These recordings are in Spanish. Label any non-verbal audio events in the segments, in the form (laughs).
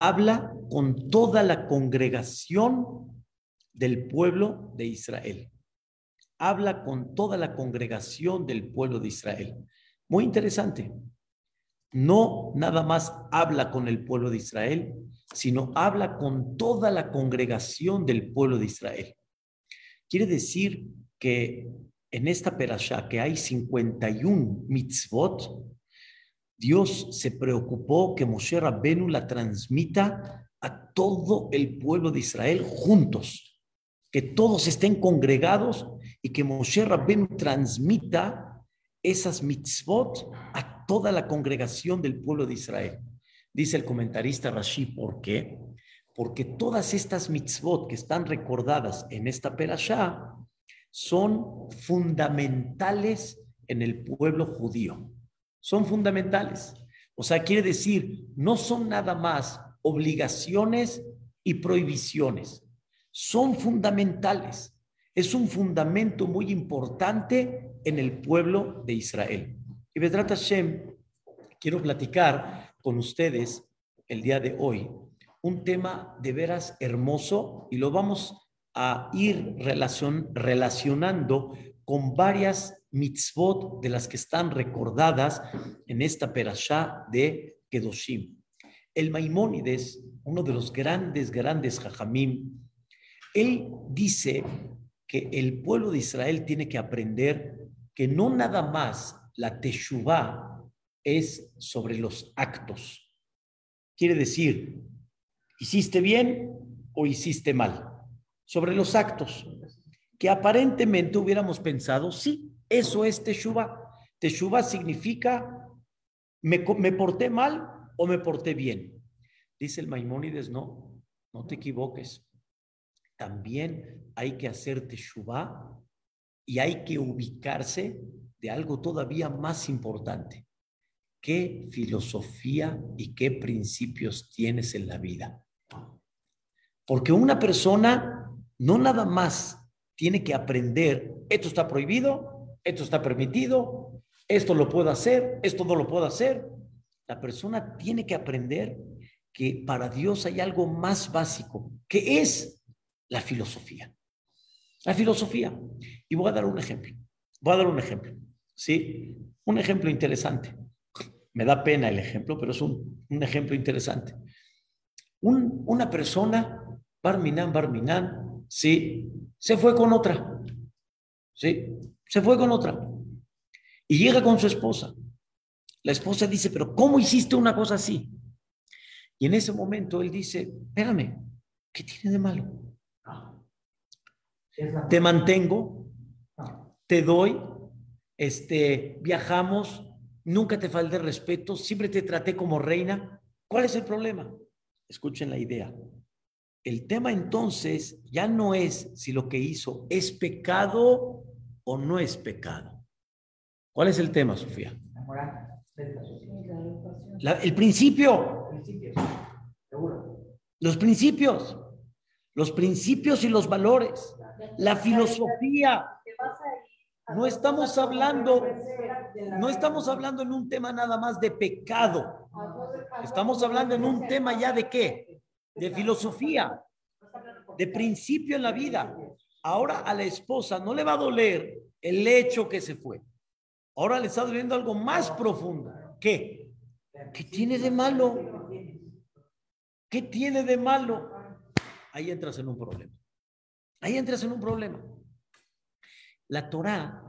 habla con toda la congregación del pueblo de Israel. Habla con toda la congregación del pueblo de Israel. Muy interesante. No nada más habla con el pueblo de Israel, sino habla con toda la congregación del pueblo de Israel. Quiere decir que en esta perashá que hay 51 mitzvot, Dios se preocupó que Moshe Rabbenu la transmita a todo el pueblo de Israel juntos, que todos estén congregados y que Moshe Rabbenu transmita esas mitzvot a toda la congregación del pueblo de Israel. Dice el comentarista Rashi, ¿por qué? Porque todas estas mitzvot que están recordadas en esta perashá son fundamentales en el pueblo judío son fundamentales. O sea, quiere decir, no son nada más obligaciones y prohibiciones, son fundamentales. Es un fundamento muy importante en el pueblo de Israel. Y Bedrat Hashem, quiero platicar con ustedes el día de hoy un tema de veras hermoso y lo vamos a ir relacionando con varias mitzvot de las que están recordadas en esta perashá de Kedoshim. El Maimónides, uno de los grandes, grandes jajamim, él dice que el pueblo de Israel tiene que aprender que no nada más la teshuvah es sobre los actos. Quiere decir, ¿hiciste bien o hiciste mal? Sobre los actos, que aparentemente hubiéramos pensado, sí, eso es Teshuvah. Teshuvah significa, me, me porté mal o me porté bien. Dice el Maimónides, no, no te equivoques. También hay que hacer Teshuvah y hay que ubicarse de algo todavía más importante. ¿Qué filosofía y qué principios tienes en la vida? Porque una persona no nada más tiene que aprender, esto está prohibido, esto está permitido, esto lo puedo hacer, esto no lo puedo hacer. La persona tiene que aprender que para Dios hay algo más básico, que es la filosofía. La filosofía. Y voy a dar un ejemplo. Voy a dar un ejemplo. ¿Sí? Un ejemplo interesante. Me da pena el ejemplo, pero es un, ejemplo interesante. una persona, Barminan, Barminan, ¿sí? Se fue con otra. ¿Sí? Se fue con otra. Y llega con su esposa. La esposa dice, pero ¿cómo hiciste una cosa así? Y en ese momento él dice, espérame, ¿qué tiene de malo? Te mantengo, te doy, este, viajamos, nunca te falté respeto, siempre te traté como reina. ¿Cuál es el problema? Escuchen la idea. El tema entonces ya no es si lo que hizo es pecado o no es pecado. ¿Cuál es el tema, Sofía? el principio. Los principios. Los principios y los valores. La filosofía. No estamos hablando, no estamos hablando en un tema nada más de pecado. Estamos hablando en un tema ya de qué? De filosofía, de principio en la vida. Ahora a la esposa no le va a doler el hecho que se fue. Ahora le está doliendo algo más profundo. ¿Qué? ¿Qué tiene de malo? ¿Qué tiene de malo? Ahí entras en un problema. Ahí entras en un problema. La Torá,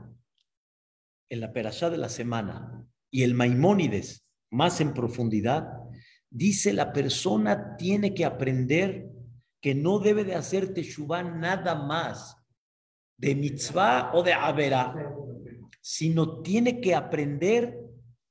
en la perashá de la semana, y el Maimónides, más en profundidad, dice la persona tiene que aprender que no debe de hacer teshuvah nada más de mitzvah o de avera, sino tiene que aprender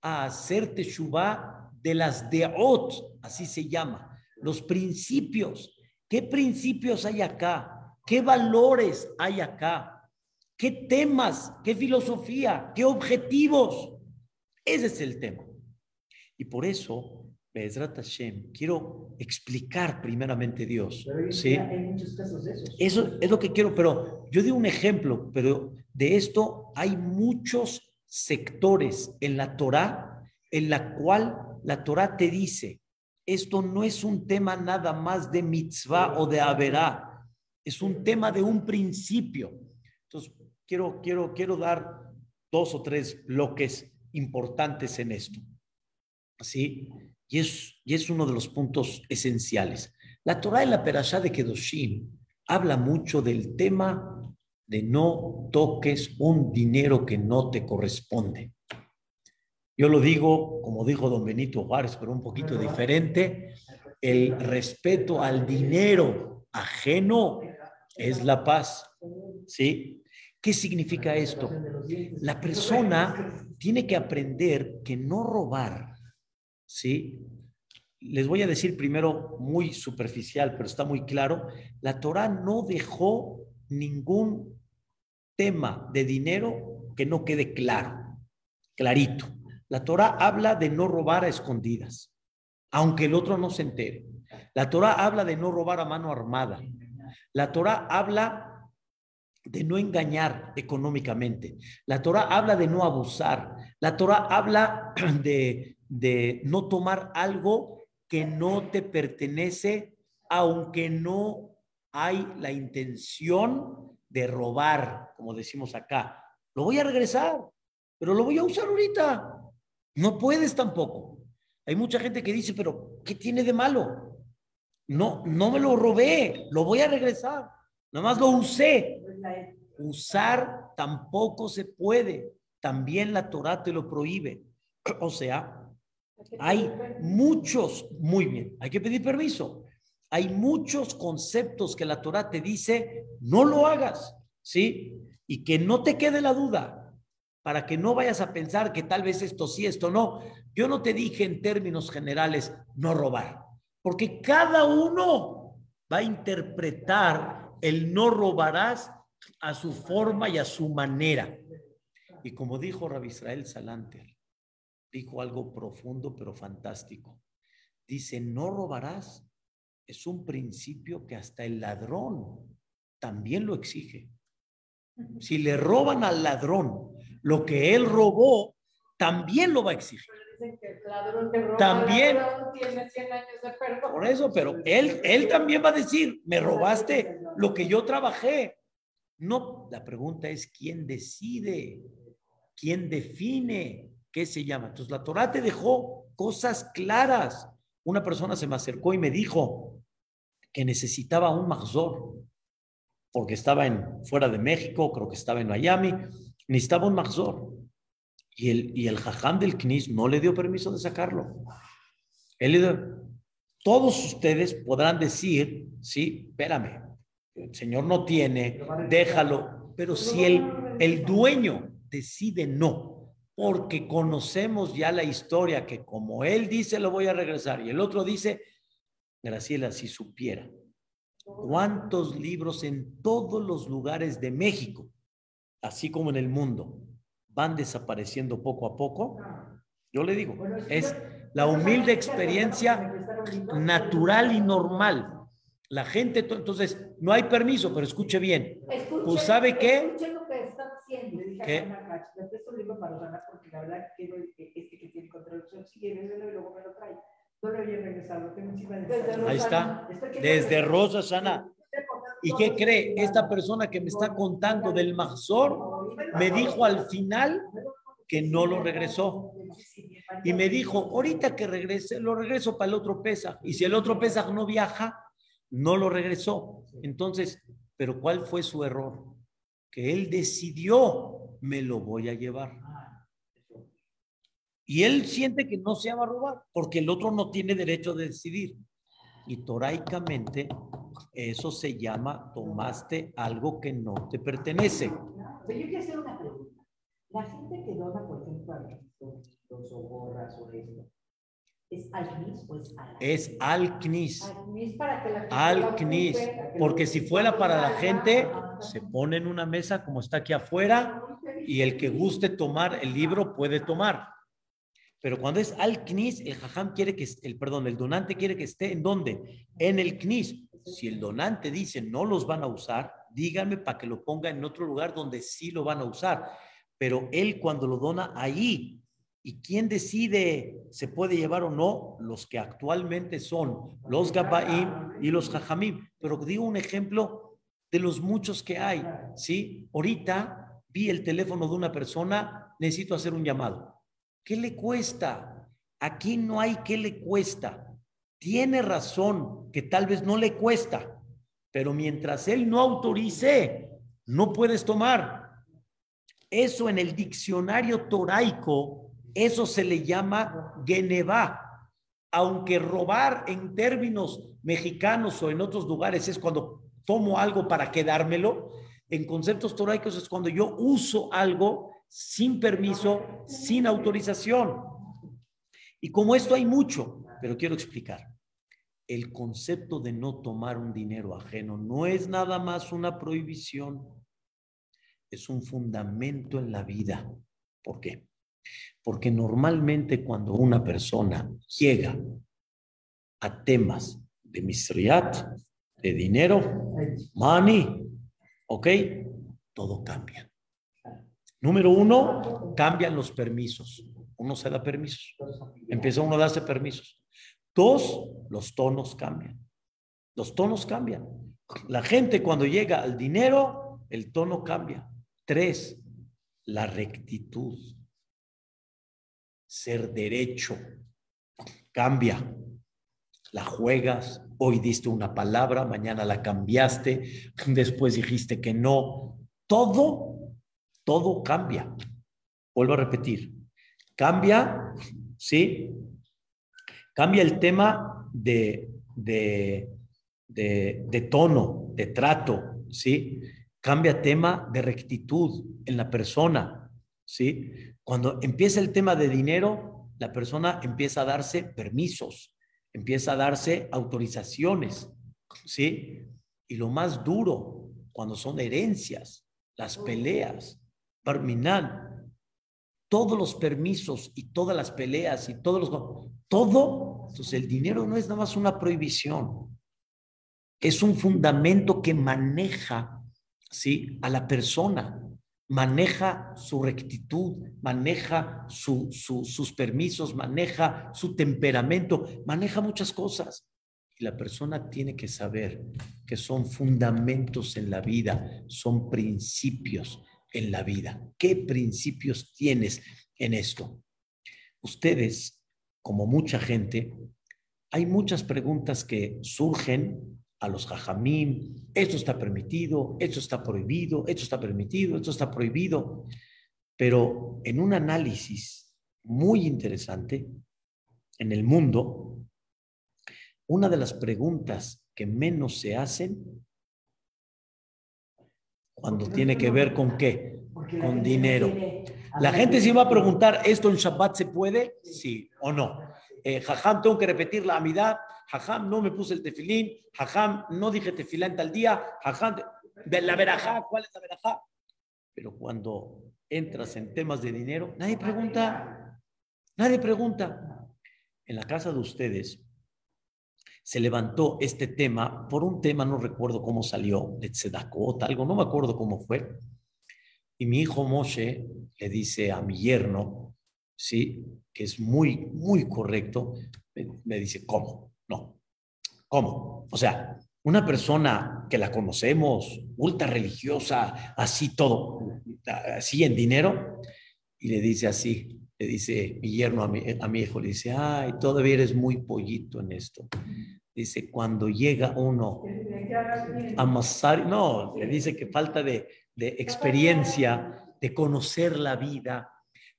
a hacer teshuvah de las deot, así se llama, los principios. ¿Qué principios hay acá? ¿Qué valores hay acá? ¿Qué temas? ¿Qué filosofía? ¿Qué objetivos? Ese es el tema. Y por eso quiero explicar primeramente Dios. ¿sí? Eso es lo que quiero, pero yo di un ejemplo, pero de esto hay muchos sectores en la Torah en la cual la Torah te dice, esto no es un tema nada más de mitzvah o de averá, es un tema de un principio. Entonces, quiero, quiero, quiero dar dos o tres bloques importantes en esto. ¿Sí? Y es, y es uno de los puntos esenciales. La Torah en la Perashá de Kedoshim habla mucho del tema de no toques un dinero que no te corresponde. Yo lo digo, como dijo don Benito Juárez, pero un poquito diferente, el respeto al dinero ajeno es la paz. ¿Sí? ¿Qué significa esto? La persona tiene que aprender que no robar, ¿sí? Les voy a decir primero muy superficial, pero está muy claro, la Torah no dejó ningún tema de dinero que no quede claro, clarito. La Torah habla de no robar a escondidas, aunque el otro no se entere. La Torah habla de no robar a mano armada. La Torah habla de no engañar económicamente. La Torah habla de no abusar. La Torah habla (clears throat) de, de no tomar algo que no te pertenece, aunque no hay la intención de robar, como decimos acá. Lo voy a regresar, pero lo voy a usar ahorita. No puedes tampoco. Hay mucha gente que dice, pero ¿qué tiene de malo? No, no me lo robé, lo voy a regresar. Nada más lo usé. Usar tampoco se puede. También la Torah te lo prohíbe. (clears throat) O sea, hay muchos, muy bien, hay que pedir permiso. Hay muchos conceptos que la Torah te dice, no lo hagas, ¿sí? Y que no te quede la duda para que no vayas a pensar que tal vez esto sí, esto no. Yo no te dije en términos generales no robar, porque cada uno va a interpretar el no robarás a su forma y a su manera. Y como dijo Rabbi Israel Salanter, dijo algo profundo pero fantástico. Dice, no robarás es un principio que hasta el ladrón también lo exige. Si le roban al ladrón lo que él robó, también lo va a exigir. También. Por eso, pero él, él también va a decir, me robaste lo que yo trabajé. No, la pregunta es quién decide, quién define qué se llama. Entonces la Torah te dejó cosas claras. Una persona se me acercó y me dijo que necesitaba un mahzor porque estaba en, fuera de México, creo que estaba en Miami, necesitaba un mahzor. Y el, y el jajam del Knis no le dio permiso de sacarlo. Él todos ustedes podrán decir, sí, espérame, el Señor no tiene, déjalo, pero si el, el dueño decide no, porque conocemos ya la historia que como él dice lo voy a regresar y el otro dice, Graciela, si supiera cuántos libros en todos los lugares de México así como en el mundo, van desapareciendo poco a poco, yo le digo, es la humilde experiencia natural y normal. La gente, entonces, no hay permiso, pero escuche bien. pues sabe qué? Lo está haciendo. ¿Qué? Me presto un libro para usarla porque la verdad quiero este que tiene contradicción. Si quiere, y luego me lo trae. No le voy a regresar, lo tengo encima de Ahí está. Desde Rosa Sana. ¿Y qué cree? Esta persona que me está contando del Mahzor me dijo al final que no lo regresó. Y me dijo, ahorita que regrese, lo regreso para el otro pesa. Y si el otro pesa no viaja, no lo regresó. Entonces, ¿pero cuál fue su error? Que él decidió, me lo voy a llevar. Y él siente que no se va a robar, porque el otro no tiene derecho de decidir. Y toraicamente eso se llama tomaste algo que no te pertenece. Pero yo quiero hacer una pregunta. La gente que dona, por ejemplo, los o gorras o esto, ¿es al o es al Es Porque si fuera para la gente, se pone en una mesa como está aquí afuera y el que guste tomar el libro puede tomar. Pero cuando es al CNIS, el jajam quiere que, el perdón, el donante quiere que esté en dónde? En el CNIS. Si el donante dice no los van a usar, díganme para que lo ponga en otro lugar donde sí lo van a usar. Pero él cuando lo dona ahí, ¿Y quién decide se puede llevar o no? Los que actualmente son los Gabaim y los Jajamim. Pero digo un ejemplo de los muchos que hay. ¿sí? Ahorita vi el teléfono de una persona, necesito hacer un llamado. ¿Qué le cuesta? Aquí no hay qué le cuesta. Tiene razón que tal vez no le cuesta, pero mientras él no autorice, no puedes tomar. Eso en el diccionario toraico eso se le llama Geneva. Aunque robar en términos mexicanos o en otros lugares es cuando tomo algo para quedármelo, en conceptos toraicos es cuando yo uso algo sin permiso, sin autorización. Y como esto hay mucho, pero quiero explicar. El concepto de no tomar un dinero ajeno no es nada más una prohibición, es un fundamento en la vida. ¿Por qué? Porque normalmente cuando una persona llega a temas de misriat, de dinero, money, ¿ok? Todo cambia. Número uno, cambian los permisos. Uno se da permisos. Empieza uno a darse permisos. Dos, los tonos cambian. Los tonos cambian. La gente cuando llega al dinero, el tono cambia. Tres, la rectitud ser derecho. Cambia. La juegas, hoy diste una palabra, mañana la cambiaste, (laughs) después dijiste que no. Todo, todo cambia. Vuelvo a repetir. Cambia, ¿sí? Cambia el tema de, de, de, de tono, de trato, ¿sí? Cambia tema de rectitud en la persona, ¿sí? Cuando empieza el tema de dinero, la persona empieza a darse permisos, empieza a darse autorizaciones, ¿sí? Y lo más duro, cuando son herencias, las peleas, Barminan, todos los permisos y todas las peleas y todos los... Todo, entonces el dinero no es nada más una prohibición, es un fundamento que maneja, ¿sí? A la persona maneja su rectitud, maneja sus permisos, maneja su temperamento, maneja muchas cosas. Y la persona tiene que saber que son fundamentos en la vida, son principios en la vida. ¿Qué principios tienes en esto? Ustedes, como mucha gente, hay muchas preguntas que surgen a los jajamim, esto está permitido, esto está prohibido, esto está permitido, esto está prohibido. Pero en un análisis muy interesante en el mundo, una de las preguntas que menos se hacen cuando tiene que ver con qué, con dinero. La gente se va a preguntar, ¿esto en Shabbat se puede? Sí o no. Eh, jajam, tengo que repetir la amidad Jajam, no me puse el tefilín. Jajam, no dije tefilán tal día. Jajam, de la verajá, ¿cuál es la verajá? Pero cuando entras en temas de dinero, nadie pregunta. Nadie pregunta. En la casa de ustedes se levantó este tema por un tema, no recuerdo cómo salió, de Tzedakot, algo, no me acuerdo cómo fue. Y mi hijo Moshe le dice a mi yerno, ¿sí? que es muy, muy correcto, me dice, ¿cómo? No. ¿Cómo? O sea, una persona que la conocemos, ultra religiosa, así todo, así en dinero, y le dice así, le dice mi yerno a mi, a mi hijo, le dice, ay, todavía eres muy pollito en esto. Dice, cuando llega uno a masar, no, le dice que falta de, de experiencia, de conocer la vida.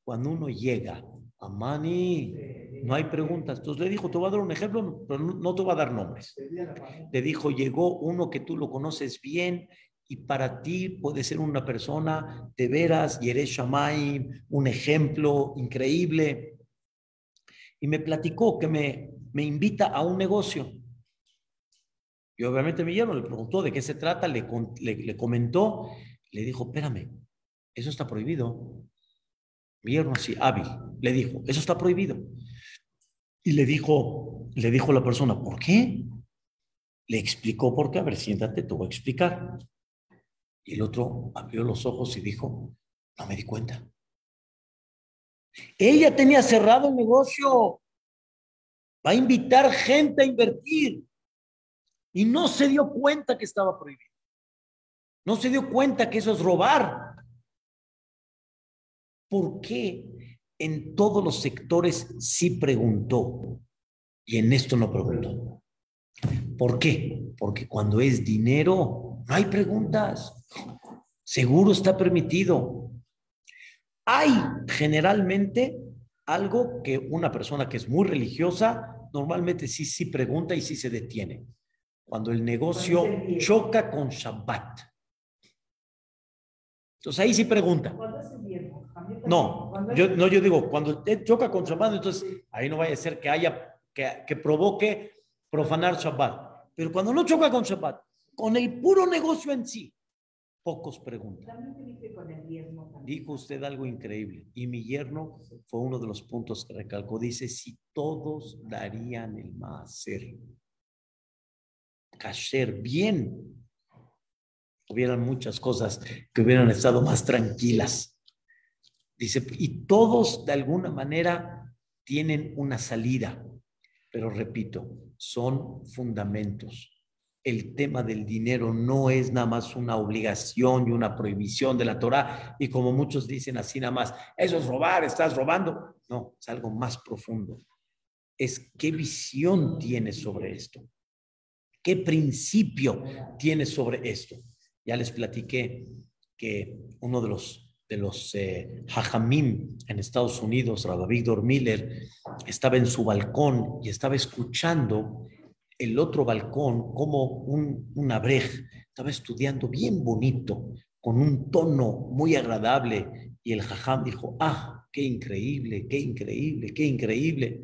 Cuando uno llega a Mani, no hay preguntas. Entonces le dijo, te voy a dar un ejemplo, pero no, te voy a dar nombres. Le dijo, llegó uno que tú lo conoces bien y para ti puede ser una persona de veras, Yeresh Shamay, un ejemplo increíble. Y me platicó que me, me invita a un negocio. Y obviamente mi yerno le preguntó de qué se trata, le, le, le comentó, le dijo, espérame, eso está prohibido. Mi así, hábil, le dijo, eso está prohibido. Y le dijo, le dijo la persona, ¿por qué? Le explicó por qué, a ver, siéntate, te voy a explicar. Y el otro abrió los ojos y dijo, no me di cuenta. Ella tenía cerrado el negocio. Va a invitar gente a invertir. Y no se dio cuenta que estaba prohibido. No se dio cuenta que eso es robar. ¿Por qué en todos los sectores sí preguntó y en esto no preguntó? ¿Por qué? Porque cuando es dinero, no hay preguntas. Seguro está permitido. Hay generalmente algo que una persona que es muy religiosa normalmente sí, sí pregunta y sí se detiene. Cuando el negocio choca con Shabbat. Entonces ahí sí pregunta. No, yo, no, yo digo, cuando choca con Shabbat, entonces ahí no vaya a ser que haya, que, que provoque profanar Shabbat. Pero cuando no choca con Shabbat, con el puro negocio en sí, pocos preguntan. Dijo usted algo increíble. Y mi yerno fue uno de los puntos que recalcó. Dice, si todos darían el ser kasher bien, hubieran muchas cosas que hubieran estado más tranquilas. Dice, y todos de alguna manera tienen una salida, pero repito, son fundamentos el tema del dinero no es nada más una obligación y una prohibición de la Torah. Y como muchos dicen así nada más, eso es robar, estás robando. No, es algo más profundo. Es qué visión tienes sobre esto. ¿Qué principio tienes sobre esto? Ya les platiqué que uno de los de los eh, en Estados Unidos, Rabbi Victor Miller, estaba en su balcón y estaba escuchando el otro balcón como un, un abrej. Estaba estudiando bien bonito, con un tono muy agradable. Y el jajam dijo, ah, qué increíble, qué increíble, qué increíble.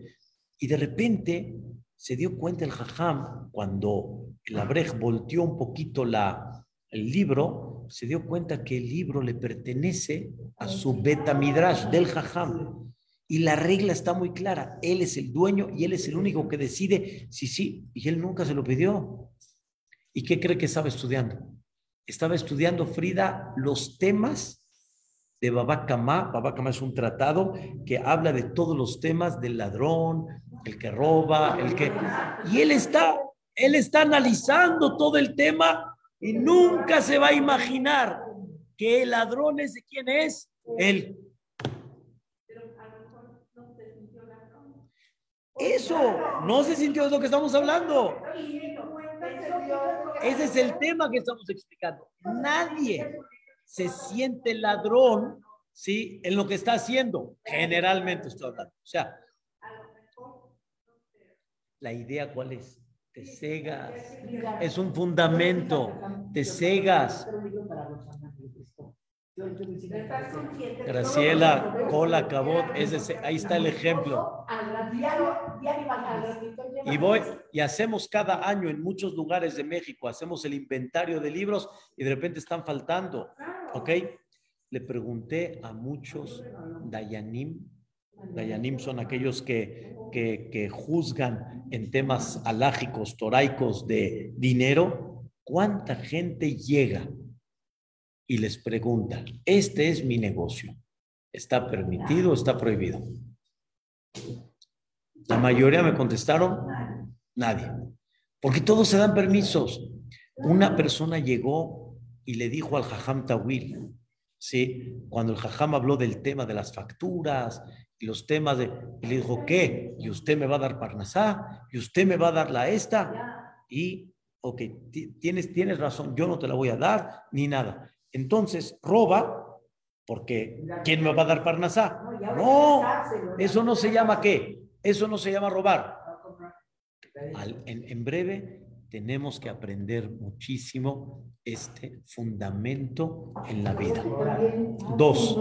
Y de repente se dio cuenta el jajam, cuando el abrej volteó un poquito la, el libro, se dio cuenta que el libro le pertenece a su beta midrash del jajam. Y la regla está muy clara. Él es el dueño y él es el único que decide si sí. Y él nunca se lo pidió. ¿Y qué cree que estaba estudiando? Estaba estudiando Frida los temas de Baba Kama. Baba Kama es un tratado que habla de todos los temas del ladrón, el que roba, el que... Y él está, él está analizando todo el tema y nunca se va a imaginar que el ladrón es de quién es. Él. Eso, no se sintió de lo que estamos hablando. Ese es el tema que estamos explicando. Nadie se siente ladrón, ¿sí? En lo que está haciendo. Generalmente estoy hablando. O sea, la idea cuál es? Te cegas. Es un fundamento. Te cegas. Graciela, Cola, Cabot, ahí está el ejemplo. Y voy, y hacemos cada año en muchos lugares de México, hacemos el inventario de libros y de repente están faltando. ¿Ok? Le pregunté a muchos Dayanim. Dayanim son aquellos que, que, que juzgan en temas alágicos, toraicos de dinero. ¿Cuánta gente llega y les pregunta, este es mi negocio, ¿está permitido o está prohibido? La mayoría me contestaron, nadie, porque todos se dan permisos. Una persona llegó y le dijo al Jajam Tawil, ¿sí? cuando el Jajam habló del tema de las facturas y los temas de, y le dijo, ¿qué? ¿Y usted me va a dar Parnasá? ¿Y usted me va a dar la esta? Y, ok, tienes, tienes razón, yo no te la voy a dar ni nada. Entonces, roba, porque ¿quién me va a dar parnasá? No, eso no se llama qué, eso no se llama robar. en, breve tenemos que aprender muchísimo este fundamento en la vida. Dos,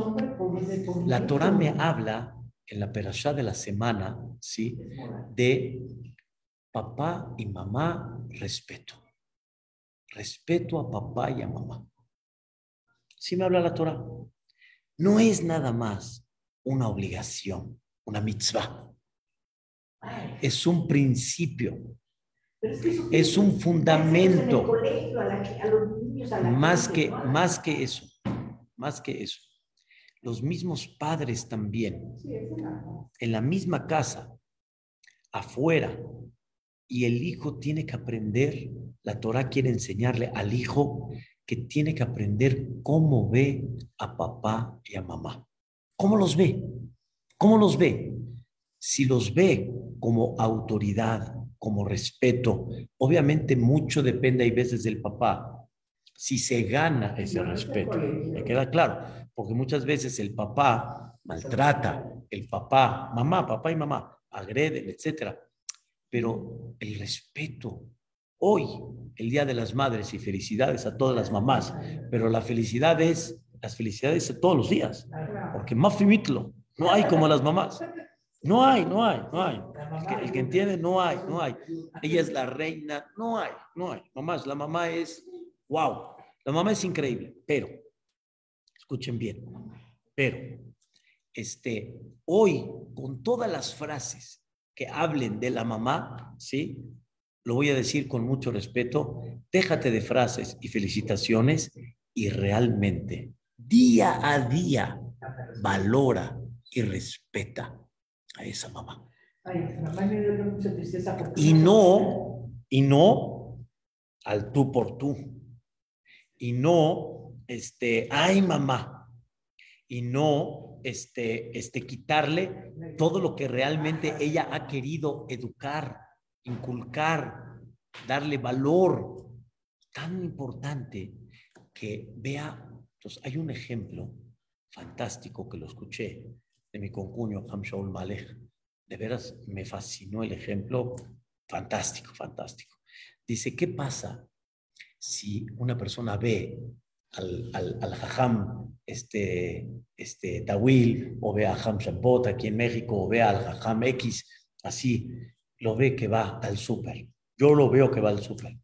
la Torah me habla en la perashá de la semana, ¿sí? De papá y mamá, respeto. Respeto a papá y a mamá. Si me habla la Torah. No es nada más una obligación, una mitzvah. Es un principio. Es un fundamento. Más que, más que eso. Más que eso. los mismos padres también, en la misma casa, afuera, y el hijo tiene que aprender, la Torah quiere enseñarle al hijo que tiene que aprender cómo ve a papá y a mamá. ¿Cómo los ve? ¿Cómo los ve? Si los ve como autoridad, como respeto, obviamente mucho depende hay veces del papá. Si se gana ese respeto, me queda claro, porque muchas veces el papá maltrata, el papá, mamá, papá y mamá, agreden, etcétera. Pero el respeto, hoy, el Día de las Madres, y felicidades a todas las mamás, pero la felicidad es, las felicidades todos los días, porque más mitlo, no hay como las mamás. No hay, no hay, no hay. El que, entiende, no hay, no hay. Ella es la reina, no hay, no hay. Mamás, la mamá es, wow, la mamá es increíble, pero, escuchen bien, pero, este, hoy, con todas las frases que hablen de la mamá, ¿sí? Lo voy a decir con mucho respeto, déjate de frases y felicitaciones y realmente, día a día, valora y respeta a esa mamá. Y no, y no al tú por tú. Y no, este, ay mamá. Y no, este, este, quitarle todo lo que realmente ella ha querido educar, inculcar, darle valor. Tan importante que vea, entonces hay un ejemplo fantástico que lo escuché de mi concuño Hamshaul Malek. De veras me fascinó el ejemplo, fantástico, fantástico. Dice, ¿qué pasa si una persona ve al, al, al Jajam este, este, Tawil, o ve a Ham Shambot aquí en México, o ve al Jajam X, así, lo ve que va al súper. Yo lo veo que va al súper.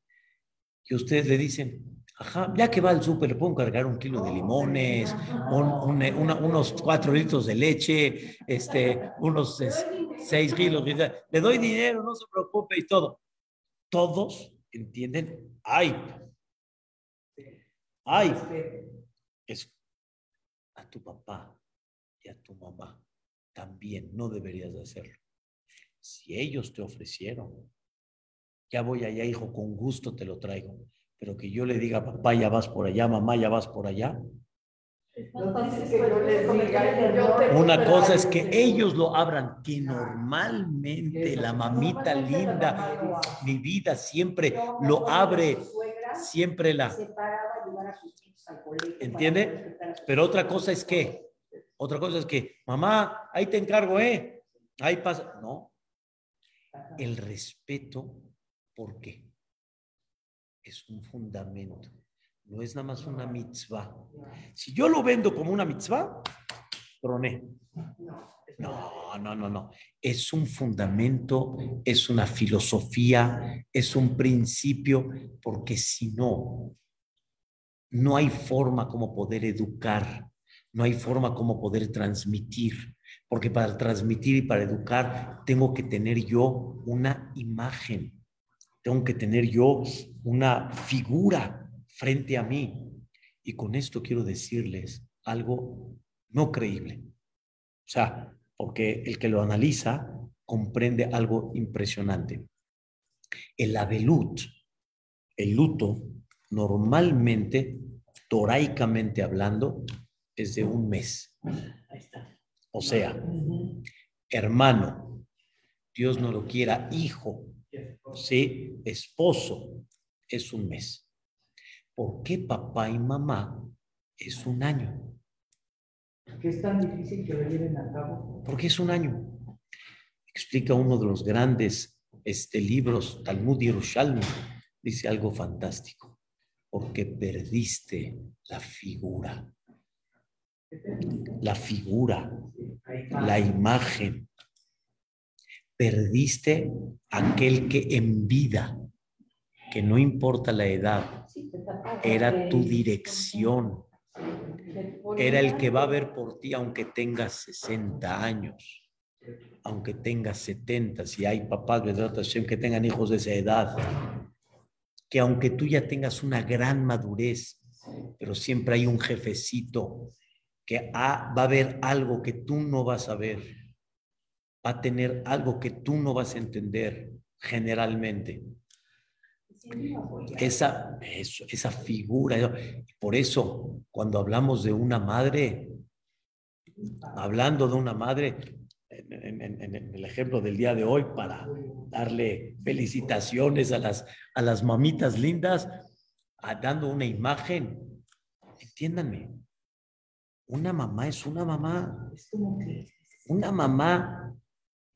Y ustedes le dicen, Ajá, ya que va al súper, le puedo cargar un kilo de limones, unos cuatro litros de leche, este, unos seis kilos. Le doy dinero, no se preocupe y todo. Todos entienden, ay, ay, es a tu papá y a tu mamá también no deberías de hacerlo. Si ellos te ofrecieron, ya voy allá, hijo, con gusto te lo traigo pero que yo le diga, papá, ya vas por allá, mamá, ya vas por allá. Una cosa es que ellos lo abran, que normalmente la mamita linda, mi vida siempre lo abre, siempre la... ¿Entiende? Pero otra cosa es que, otra cosa es que, mamá, ahí te encargo, ¿eh? Ahí pasa. No. El respeto, ¿por qué? Es un fundamento, no es nada más una mitzvah. Si yo lo vendo como una mitzvah, troné. No, no, no, no. Es un fundamento, es una filosofía, es un principio, porque si no, no hay forma como poder educar, no hay forma como poder transmitir, porque para transmitir y para educar tengo que tener yo una imagen tengo que tener yo una figura frente a mí. Y con esto quiero decirles algo no creíble. O sea, porque el que lo analiza comprende algo impresionante. El abelut, el luto, normalmente, toraicamente hablando, es de un mes. O sea, hermano, Dios no lo quiera, hijo, ¿sí? Esposo es un mes. ¿Por qué papá y mamá es un año? ¿Por qué es tan difícil que lo lleven a cabo? Porque es un año. Explica uno de los grandes este, libros, Talmud Yerushalmi, dice algo fantástico. Porque perdiste la figura. La figura, la imagen, perdiste aquel que en vida, que no importa la edad, era tu dirección, era el que va a ver por ti aunque tengas 60 años, aunque tengas 70, si hay papás, que tengan hijos de esa edad, que aunque tú ya tengas una gran madurez, pero siempre hay un jefecito que va a haber algo que tú no vas a ver, va a tener algo que tú no vas a entender generalmente. Esa, esa figura, por eso cuando hablamos de una madre, hablando de una madre, en, el ejemplo del día de hoy, para darle felicitaciones a las, a las mamitas lindas, dando una imagen, entiéndanme, una mamá es una mamá. Una mamá,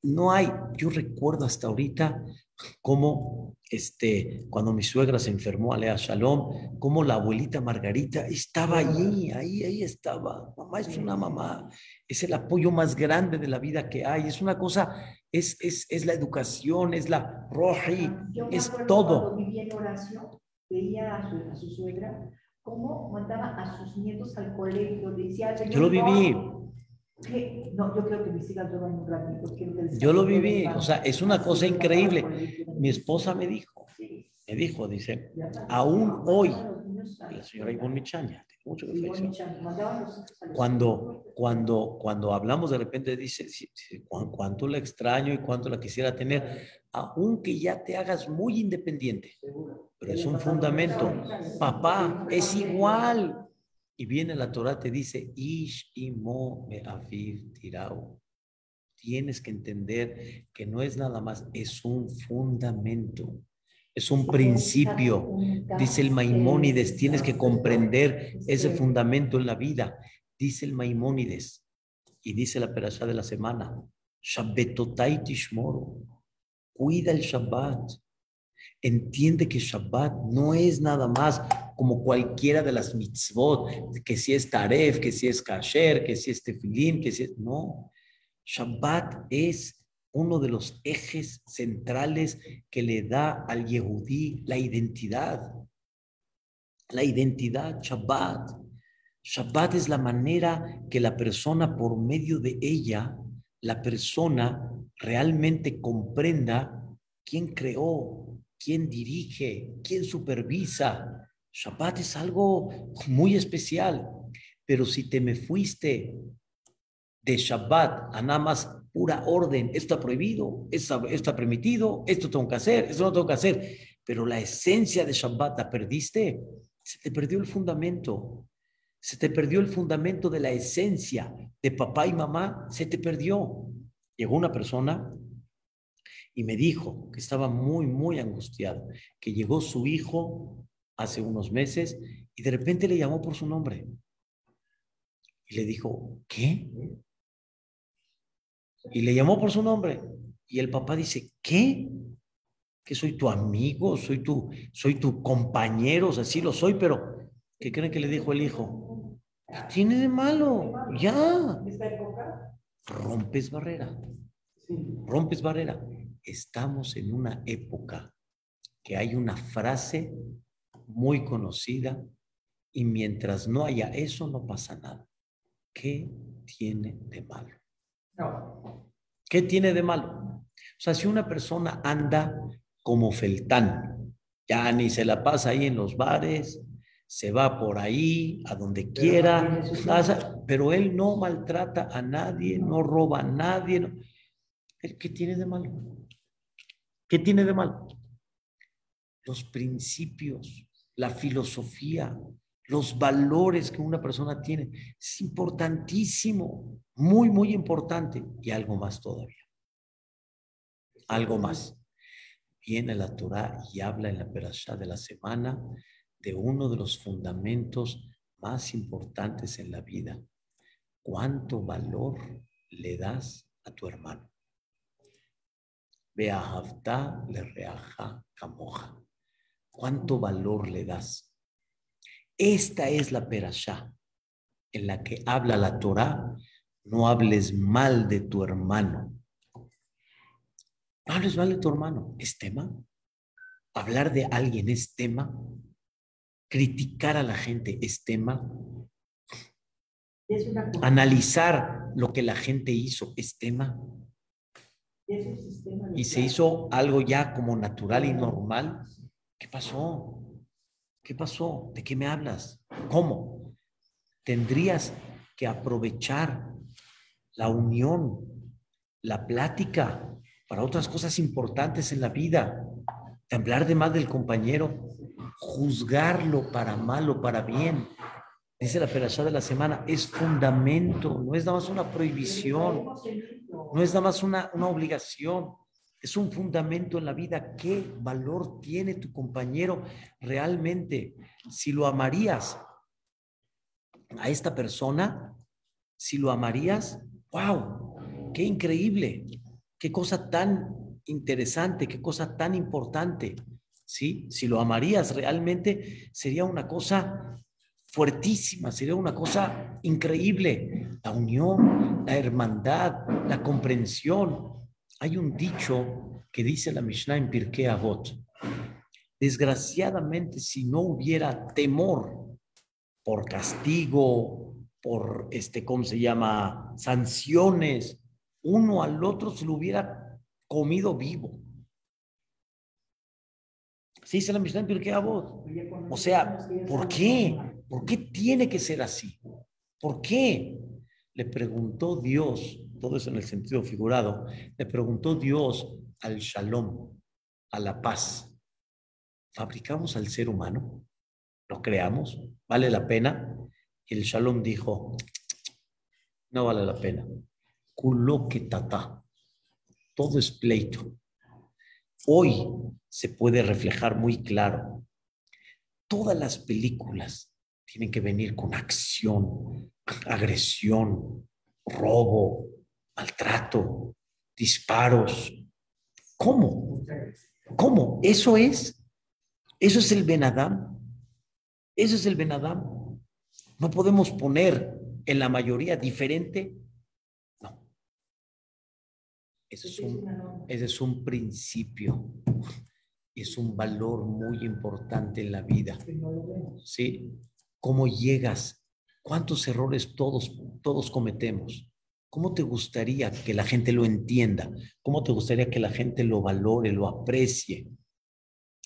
no hay, yo recuerdo hasta ahorita cómo este, cuando mi suegra se enfermó, Alea Shalom, como la abuelita Margarita estaba allí, ahí, ahí estaba. Mamá es una mamá, es el apoyo más grande de la vida que hay, es una cosa, es, es, es la educación, es la roji, es todo. Cuando vivía en oración, veía a su, a su suegra cómo mandaba a sus nietos al colegio, decía, yo lo viví. No, yo creo que mis hijas un ratito. Yo lo viví, o sea, es una cosa increíble. Mi esposa me dijo, me dijo, dice, aún hoy, la señora Ivonne Michaña, mucho cuando, cuando, cuando hablamos de repente dice, cuánto la extraño y cuánto la quisiera tener, aunque ya te hagas muy independiente, pero es un fundamento. Papá, es igual. Y viene la Torah, te dice, Ish imo me afir tirao. Tienes que entender que no es nada más, es un fundamento, es un principio. Dice el Maimónides, tienes que comprender ese fundamento en la vida. Dice el Maimónides, y dice la perashá de la semana, Shabbetotai tishmoro, cuida el Shabbat. Entiende que Shabbat no es nada más como cualquiera de las mitzvot, que si es taref, que si es kasher, que si es tefilín, que si es... No, Shabbat es uno de los ejes centrales que le da al Yehudí la identidad. La identidad, Shabbat. Shabbat es la manera que la persona, por medio de ella, la persona realmente comprenda quién creó, quién dirige, quién supervisa, Shabbat es algo muy especial, pero si te me fuiste de Shabbat a nada más pura orden, esto está prohibido, esto, está permitido, esto tengo que hacer, esto no tengo que hacer, pero la esencia de Shabbat la perdiste, se te perdió el fundamento, se te perdió el fundamento de la esencia de papá y mamá, se te perdió. Llegó una persona y me dijo que estaba muy, muy angustiado, que llegó su hijo hace unos meses y de repente le llamó por su nombre. Y le dijo, ¿qué? Y le llamó por su nombre. Y el papá dice, ¿qué? Que soy tu amigo, soy tu, soy tu compañero, o sea, sí lo soy, pero ¿qué creen que le dijo el hijo? ¿Qué tiene de malo? Ya. Rompes barrera. Rompes barrera. Estamos en una época que hay una frase muy conocida y mientras no haya eso no pasa nada. ¿Qué tiene de malo? ¿Qué tiene de malo? O sea, si una persona anda como Feltán, ya ni se la pasa ahí en los bares, se va por ahí, a donde quiera, pero él no maltrata a nadie, no roba a nadie. ¿Qué tiene de malo? ¿Qué tiene de malo? Los principios la filosofía, los valores que una persona tiene. Es importantísimo, muy, muy importante. Y algo más todavía. Algo más. Viene la Torah y habla en la perashá de la semana de uno de los fundamentos más importantes en la vida. ¿Cuánto valor le das a tu hermano? Ve a le reaja camoja. ¿Cuánto valor le das? Esta es la perashá en la que habla la Torah. No hables mal de tu hermano. No hables mal de tu hermano. ¿Es tema? ¿Hablar de alguien es tema? ¿Criticar a la gente es tema? Analizar lo que la gente hizo es tema. Y se hizo algo ya como natural y normal. ¿Qué pasó? ¿Qué pasó? ¿De qué me hablas? ¿Cómo? Tendrías que aprovechar la unión, la plática para otras cosas importantes en la vida, hablar de más del compañero, juzgarlo para mal o para bien. Dice la perashá de la semana, es fundamento, no es nada más una prohibición, no es nada más una, una obligación, es un fundamento en la vida. ¿Qué valor tiene tu compañero realmente? Si lo amarías a esta persona, si lo amarías, wow, qué increíble, qué cosa tan interesante, qué cosa tan importante. ¿sí? Si lo amarías realmente, sería una cosa fuertísima, sería una cosa increíble. La unión, la hermandad, la comprensión. Hay un dicho que dice la Mishnah en Pirkei Avot. Desgraciadamente, si no hubiera temor por castigo, por este, ¿cómo se llama? Sanciones, uno al otro se lo hubiera comido vivo. Sí, se la Mishnah en Pirkei Avot. O sea, ¿por qué? ¿Por qué tiene que ser así? ¿Por qué? Le preguntó Dios, todo eso en el sentido figurado, le preguntó Dios al shalom, a la paz. ¿Fabricamos al ser humano? ¿Lo creamos? ¿Vale la pena? Y el shalom dijo, no vale la pena. Que tata. Todo es pleito. Hoy se puede reflejar muy claro. Todas las películas tienen que venir con acción, agresión, robo, maltrato, disparos. ¿Cómo? ¿Cómo? Eso es. Eso es el Benadam. Eso es el Benadam. No podemos poner en la mayoría diferente ese es un, ese es un principio, es un valor muy importante en la vida. ¿Sí? ¿Cómo llegas? ¿Cuántos errores todos, todos cometemos? ¿Cómo te gustaría que la gente lo entienda? ¿Cómo te gustaría que la gente lo valore, lo aprecie?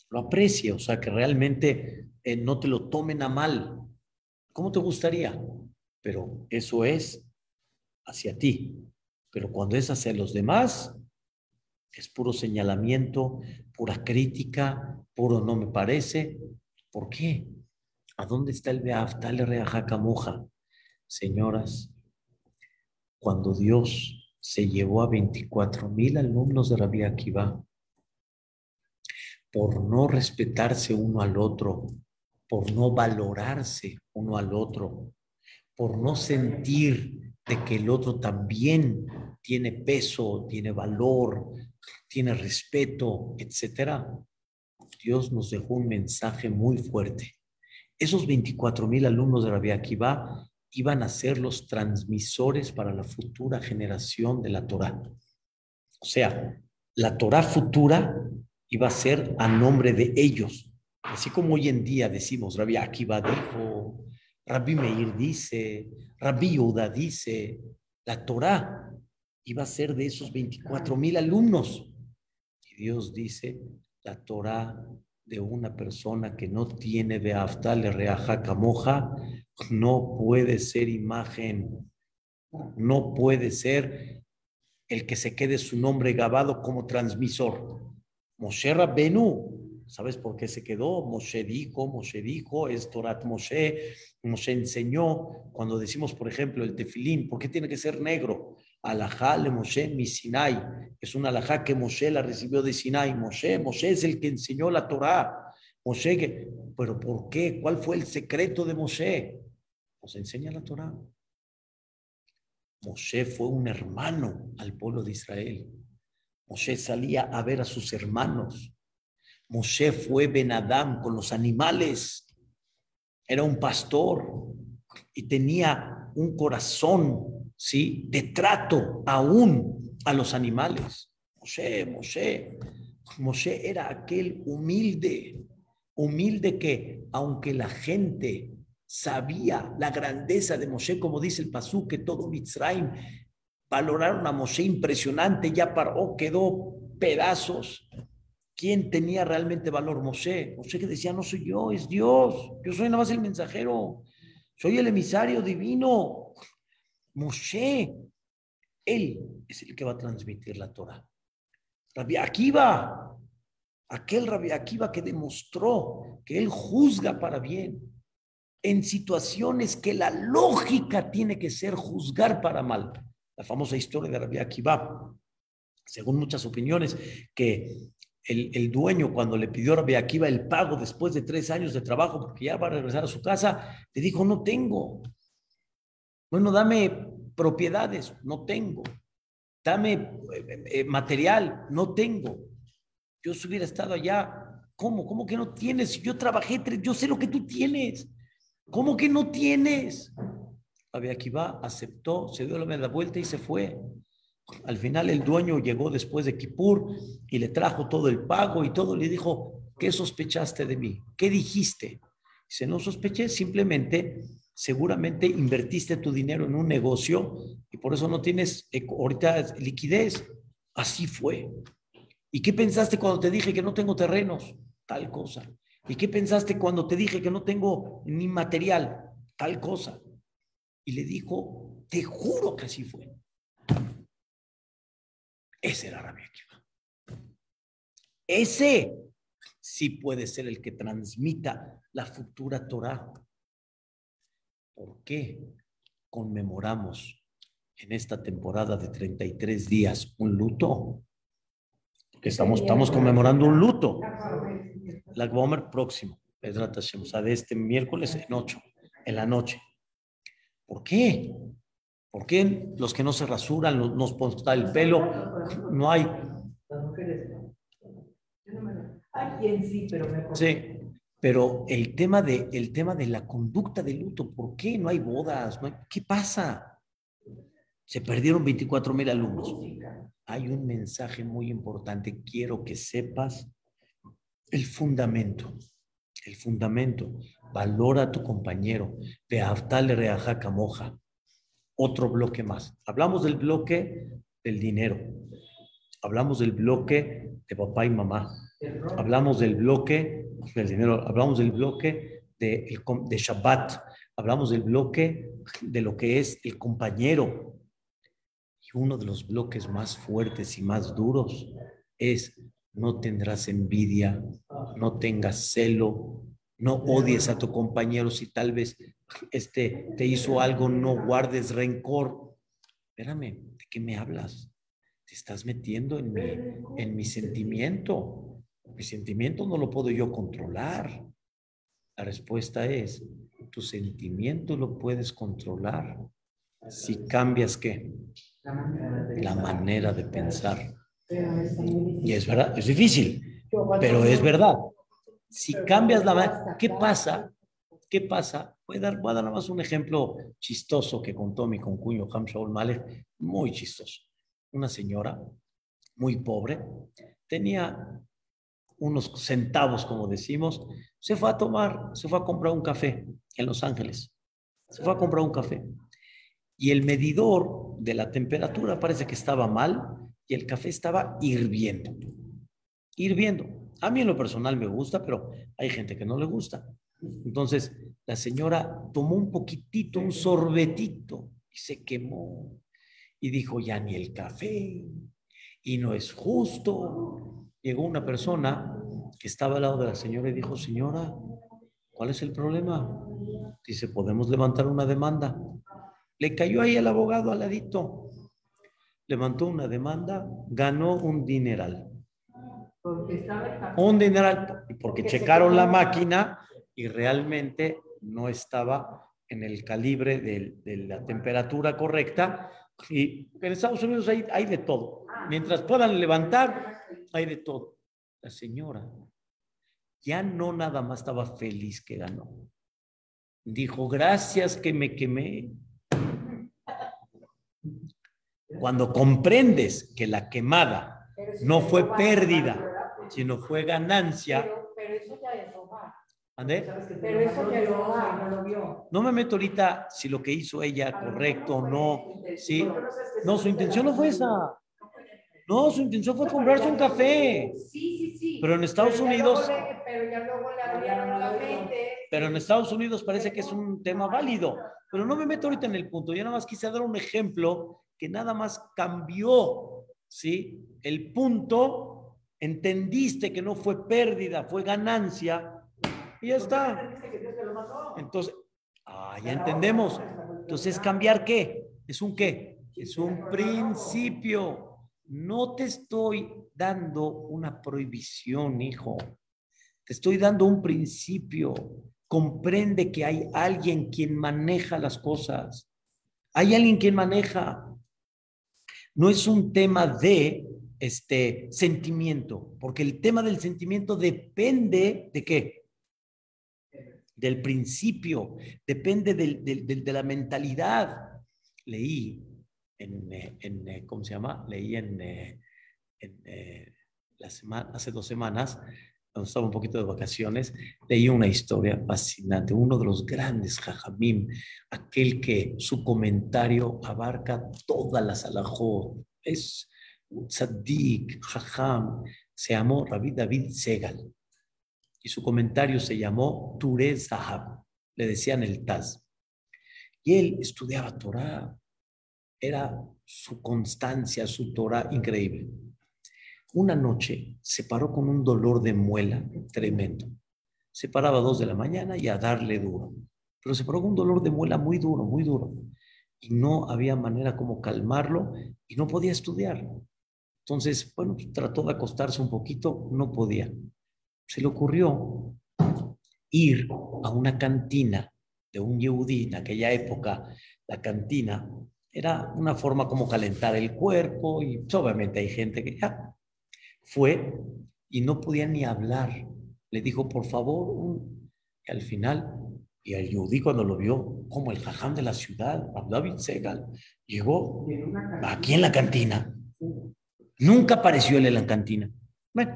Lo aprecie, o sea, que realmente eh, no te lo tomen a mal. ¿Cómo te gustaría? Pero eso es hacia ti. Pero cuando es hacia los demás, es puro señalamiento, pura crítica, puro no me parece. ¿Por qué? ¿A dónde está el Beaftale Reajacamuja? Señoras, cuando Dios se llevó a 24 mil alumnos de Rabbi Akiva por no respetarse uno al otro, por no valorarse uno al otro, por no sentir de que el otro también tiene peso, tiene valor, tiene respeto, etcétera, Dios nos dejó un mensaje muy fuerte. Esos 24 mil alumnos de Rabbi Akiva iban a ser los transmisores para la futura generación de la Torah. O sea, la Torah futura iba a ser a nombre de ellos. Así como hoy en día decimos, Rabbi Akiva dijo, Rabbi Meir dice, Rabbi Yehuda dice, la Torah iba a ser de esos 24 mil alumnos. Y Dios dice, la Torah de una persona que no tiene de Aftale Reaja Camoja no puede ser imagen, no puede ser el que se quede su nombre grabado como transmisor. Moshe Rabbenu ¿Sabes por qué se quedó? Moshe dijo, Moshe dijo, es Torat Moshe, Moshe enseñó. Cuando decimos, por ejemplo, el tefilín, ¿por qué tiene que ser negro? Alajá le Moshe mi Sinai. Es una alajá que Moshe la recibió de Sinai. Moshe, Moshe es el que enseñó la Torá. Moshe, pero ¿por qué? ¿Cuál fue el secreto de Moshe? Nos enseña la Torá. Moshe fue un hermano al pueblo de Israel. Moshe salía a ver a sus hermanos. Moshe fue Benadam con los animales. Era un pastor y tenía un corazón, ¿sí? De trato aún a los animales. Moshe, Moshe, Moshe era aquel humilde, humilde que aunque la gente sabía la grandeza de Moshe, como dice el Pasú, que todo Mitzrayim valoraron a Moshe impresionante, ya paró, quedó pedazos. ¿Quién tenía realmente valor? Mosé. Mosé que decía, no soy yo, es Dios. Yo soy nada más el mensajero. Soy el emisario divino. Moshe, él es el que va a transmitir la Torah. Rabbi Akiva, aquel Rabbi Akiva que demostró que él juzga para bien en situaciones que la lógica tiene que ser juzgar para mal. La famosa historia de Rabbi Akiva, según muchas opiniones, que el, dueño cuando le pidió a Rabbi Akiva el pago después de tres años de trabajo porque ya va a regresar a su casa, le dijo, no tengo. Bueno, dame propiedades, no tengo. Dame eh, eh, material, no tengo. Yo si hubiera estado allá, ¿cómo? ¿Cómo que no tienes? Yo trabajé, yo sé lo que tú tienes. ¿Cómo que no tienes? Akiva aceptó, se dio la vuelta y se fue. Al final el dueño llegó después de Kippur y le trajo todo el pago y todo. Le dijo, ¿qué sospechaste de mí? ¿Qué dijiste? Dice, no sospeché, simplemente, seguramente invertiste tu dinero en un negocio y por eso no tienes ahorita liquidez. Así fue. ¿Y qué pensaste cuando te dije que no tengo terrenos? Tal cosa. ¿Y qué pensaste cuando te dije que no tengo ni material? Tal cosa. Y le dijo, te juro que así fue. Ese era Rabbi Akiva. Ese sí puede ser el que transmita la futura Torah. ¿Por qué conmemoramos en esta temporada de 33 días un luto? Porque estamos, estamos conmemorando un luto. La Gomer próximo, o sea, de este miércoles en 8, en la noche. ¿Por qué? ¿Por qué los que no se rasuran, nos ponta el pelo? No hay. sí, pero Sí, pero el tema, de, el tema de la conducta de luto, ¿por qué no hay bodas? ¿Qué pasa? Se perdieron 24 mil alumnos. Hay un mensaje muy importante. Quiero que sepas el fundamento. El fundamento. Valora a tu compañero. A reaja camoja otro bloque más. Hablamos del bloque del dinero. Hablamos del bloque de papá y mamá. Hablamos del bloque del dinero. Hablamos del bloque de, de Shabbat. Hablamos del bloque de lo que es el compañero. Y uno de los bloques más fuertes y más duros es no tendrás envidia, no tengas celo, no odies a tu compañero si tal vez este te hizo algo, no guardes rencor. Espérame, ¿de qué me hablas? Te estás metiendo en mi, en mi sentimiento. Mi sentimiento no lo puedo yo controlar. La respuesta es, tu sentimiento lo puedes controlar si cambias qué? La manera de pensar. Y es verdad, es difícil, pero es verdad. Si cambias la ¿qué pasa? ¿Qué pasa? Voy a dar, voy a dar nada más un ejemplo chistoso que contó mi concuño Ham Shaul Malek, muy chistoso. Una señora muy pobre, tenía unos centavos, como decimos, se fue a tomar, se fue a comprar un café en Los Ángeles. Se fue a comprar un café. Y el medidor de la temperatura parece que estaba mal y el café estaba hirviendo. Hirviendo. A mí en lo personal me gusta, pero hay gente que no le gusta. Entonces, la señora tomó un poquitito, un sorbetito, y se quemó. Y dijo, ya ni el café, y no es justo. Llegó una persona que estaba al lado de la señora y dijo, señora, ¿cuál es el problema? Dice, podemos levantar una demanda. Le cayó ahí el abogado al ladito. Levantó una demanda, ganó un dineral. Un dineral, porque checaron la máquina y realmente no estaba en el calibre de, la temperatura correcta. Y en Estados Unidos hay, hay de todo. Mientras puedan levantar, hay de todo. La señora ya no nada más estaba feliz que ganó. Dijo, gracias que me quemé. Cuando comprendes que la quemada no fue pérdida, sino fue ganancia. Pero, eso ya es Pero eso ya no lo vio. No me meto ahorita si lo que hizo ella correcto o no. Sí. No, su intención no fue esa. No, su intención fue comprarse un café. Sí, sí, sí. Pero en Estados Unidos- le- pero ya luego le abrieron la mente. Pero en Estados Unidos parece que es un tema válido. Pero no me meto ahorita en el punto. Yo nada más quise dar un ejemplo que nada más cambió, ¿sí? El punto, entendiste que no fue pérdida, fue ganancia, y ya está. Entonces, ah, ya entendemos. Entonces, ¿cambiar qué? ¿Es un qué? Es un principio. No te estoy dando una prohibición, hijo. Te estoy dando un principio. Comprende que hay alguien quien maneja las cosas. Hay alguien quien maneja. No es un tema de este sentimiento, porque el tema del sentimiento depende de qué? Del principio, depende de la mentalidad. Leí en, eh, eh, ¿cómo se llama? Leí en, eh, semana, hace dos semanas, cuando estaba un poquito de vacaciones, leí una historia fascinante. Uno de los grandes jajamim, aquel que su comentario abarca todas las alajot, es un tzaddik, jajam, se llamó Rabbi David Segal. Y su comentario se llamó Ture Zahab, le decían el Taz. Y él estudiaba Torah, era su constancia, su Torah increíble. Una noche se paró con un dolor de muela tremendo. Se paraba a dos de la mañana y a darle duro. Pero se paró con un dolor de muela muy duro, muy duro. Y no había manera como calmarlo y no podía estudiar. Entonces, bueno, trató de acostarse un poquito, no podía. Se le ocurrió ir a una cantina de un yehudí en aquella época. La cantina era una forma como calentar el cuerpo y pues, obviamente hay gente que ya fue y no podía ni hablar. Le dijo, por favor, y al final, y el Yehudí cuando lo vio, como el jajam de la ciudad, David Segal, llegó aquí en la cantina. Nunca apareció él en la cantina. Bueno,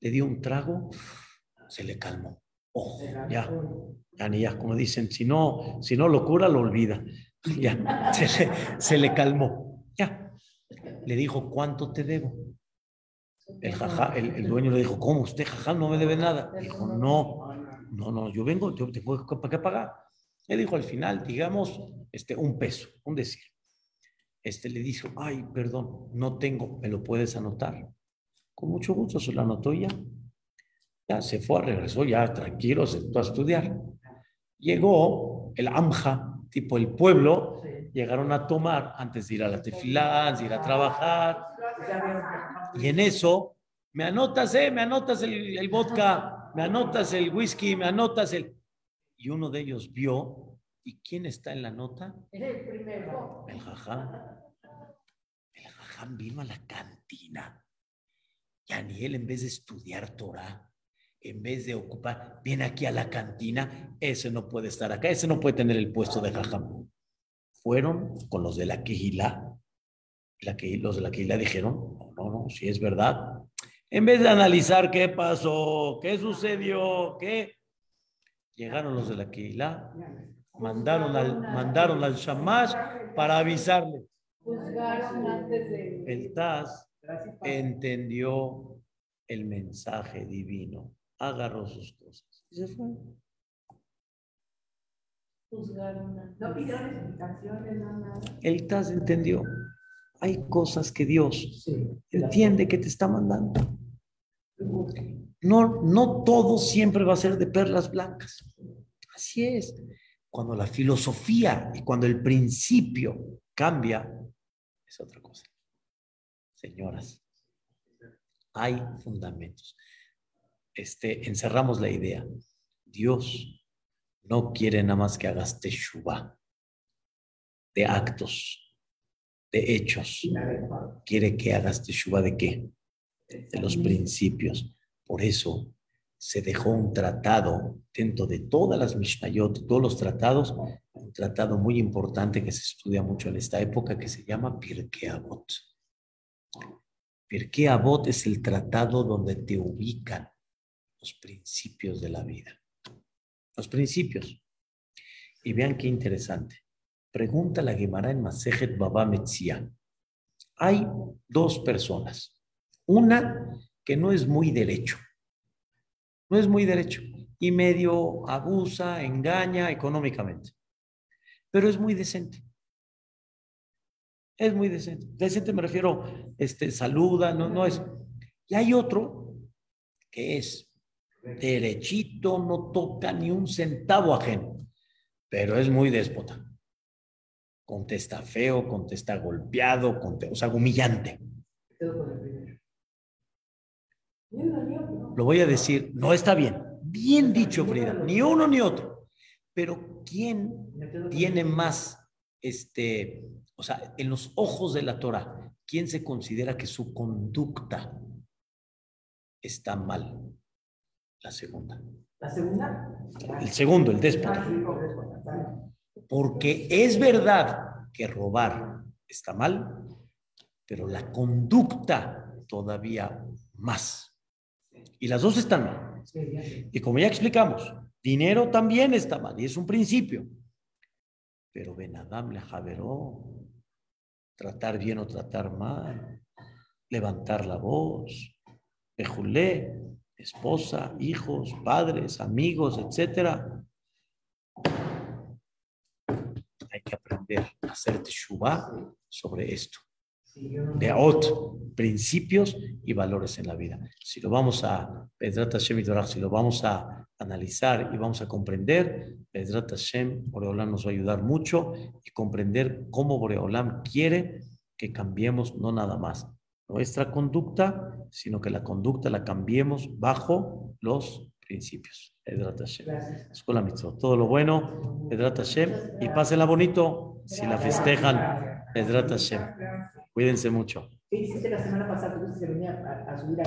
le dio un trago, se le calmó. Ojo, ya, ya ni ya, como dicen, si no, si no lo cura, lo olvida. (laughs) Ya, se le, se le calmó. Ya. Le dijo, ¿cuánto te debo? El, jajá, el, el dueño le dijo, ¿cómo? ¿Usted, jajá, no me debe nada? Dijo, no, no, no, yo vengo, yo tengo que- para qué pagar. Le dijo al final, digamos, este, un peso, un decir. Este le dijo, ay, perdón, no tengo, ¿me lo puedes anotar? Con mucho gusto se lo anotó ya. Ya se fue, regresó ya tranquilo, se fue a estudiar. Llegó el AMJA, tipo el pueblo, llegaron a tomar antes de ir a la tefilá, antes de ir a trabajar. Y en eso, me anotas, eh, me anotas el, el vodka, me anotas el whisky, me anotas el... Y uno de ellos vio, ¿y quién está en la nota? El primero. El jajam. El jajam vino a la cantina. Ya ni él, en vez de estudiar Torah, en vez de ocupar, viene aquí a la cantina, ese no puede estar acá, ese no puede tener el puesto de jajam. Fueron con los de la Quejilá. La que, los de la dijeron, no, no, no, si es verdad. En vez de analizar qué pasó, qué sucedió, qué... Llegaron los de la Quejilá, mandaron al, mandaron al Shamash para avisarle. El Taz entendió el mensaje divino, agarró sus cosas y se fue. El Taz entendió. Hay cosas que Dios entiende que te está mandando. No, no todo siempre va a ser de perlas blancas. Así es. Cuando la filosofía y cuando el principio cambia, es otra cosa. Señoras, hay fundamentos. Este, encerramos la idea. Dios no quiere nada más que hagas teshuva de actos, de hechos. Quiere que hagas teshuva de qué? De los principios. Por eso se dejó un tratado dentro de todas las Mishnayot, todos los tratados, un tratado muy importante que se estudia mucho en esta época que se llama Pirkei Avot. Pirkei Avot es el tratado donde te ubican los principios de la vida. Los principios. Y vean qué interesante. Pregunta la Gemara en Masejet Baba Metzia. hay dos personas. Una que no es muy derecho, no es muy derecho y medio abusa, engaña económicamente, pero es muy decente. Es muy decente. Decente me refiero, este, saluda, no, no es. Y hay otro que es derechito, no toca ni un centavo ajeno, pero es muy déspota. Contesta feo, contesta golpeado, contesta, o sea, humillante. Lo voy a decir, no está bien. Bien dicho, Frida, ni uno ni otro. Pero ¿quién tiene más, este, o sea, en los ojos de la Torah, quién se considera que su conducta está mal? La segunda. ¿La segunda? El segundo, el déspota. Porque es verdad que robar está mal, pero la conducta todavía más. Y las dos están mal. Y como ya explicamos, dinero también está mal y es un principio. Pero Benadam le javeró, tratar bien o tratar mal, levantar la voz, Ejulé, esposa, hijos, padres, amigos, etcétera. Hay que aprender a hacer teshuva sobre esto de Aot, principios y valores en la vida. Si lo vamos a, Pedrat Hashem si lo vamos a analizar y vamos a comprender, Pedrat Hashem, Boreolam nos va a ayudar mucho y comprender cómo Boreolam quiere que cambiemos no nada más nuestra conducta, sino que la conducta la cambiemos bajo los principios. Pedrat Hashem. Todo lo bueno, Pedrat Hashem, y pásenla bonito si la festejan. Pedrat Hashem. Cuídense mucho. ¿Qué hiciste la semana pasada? ¿Tuviste que venir a, a subir a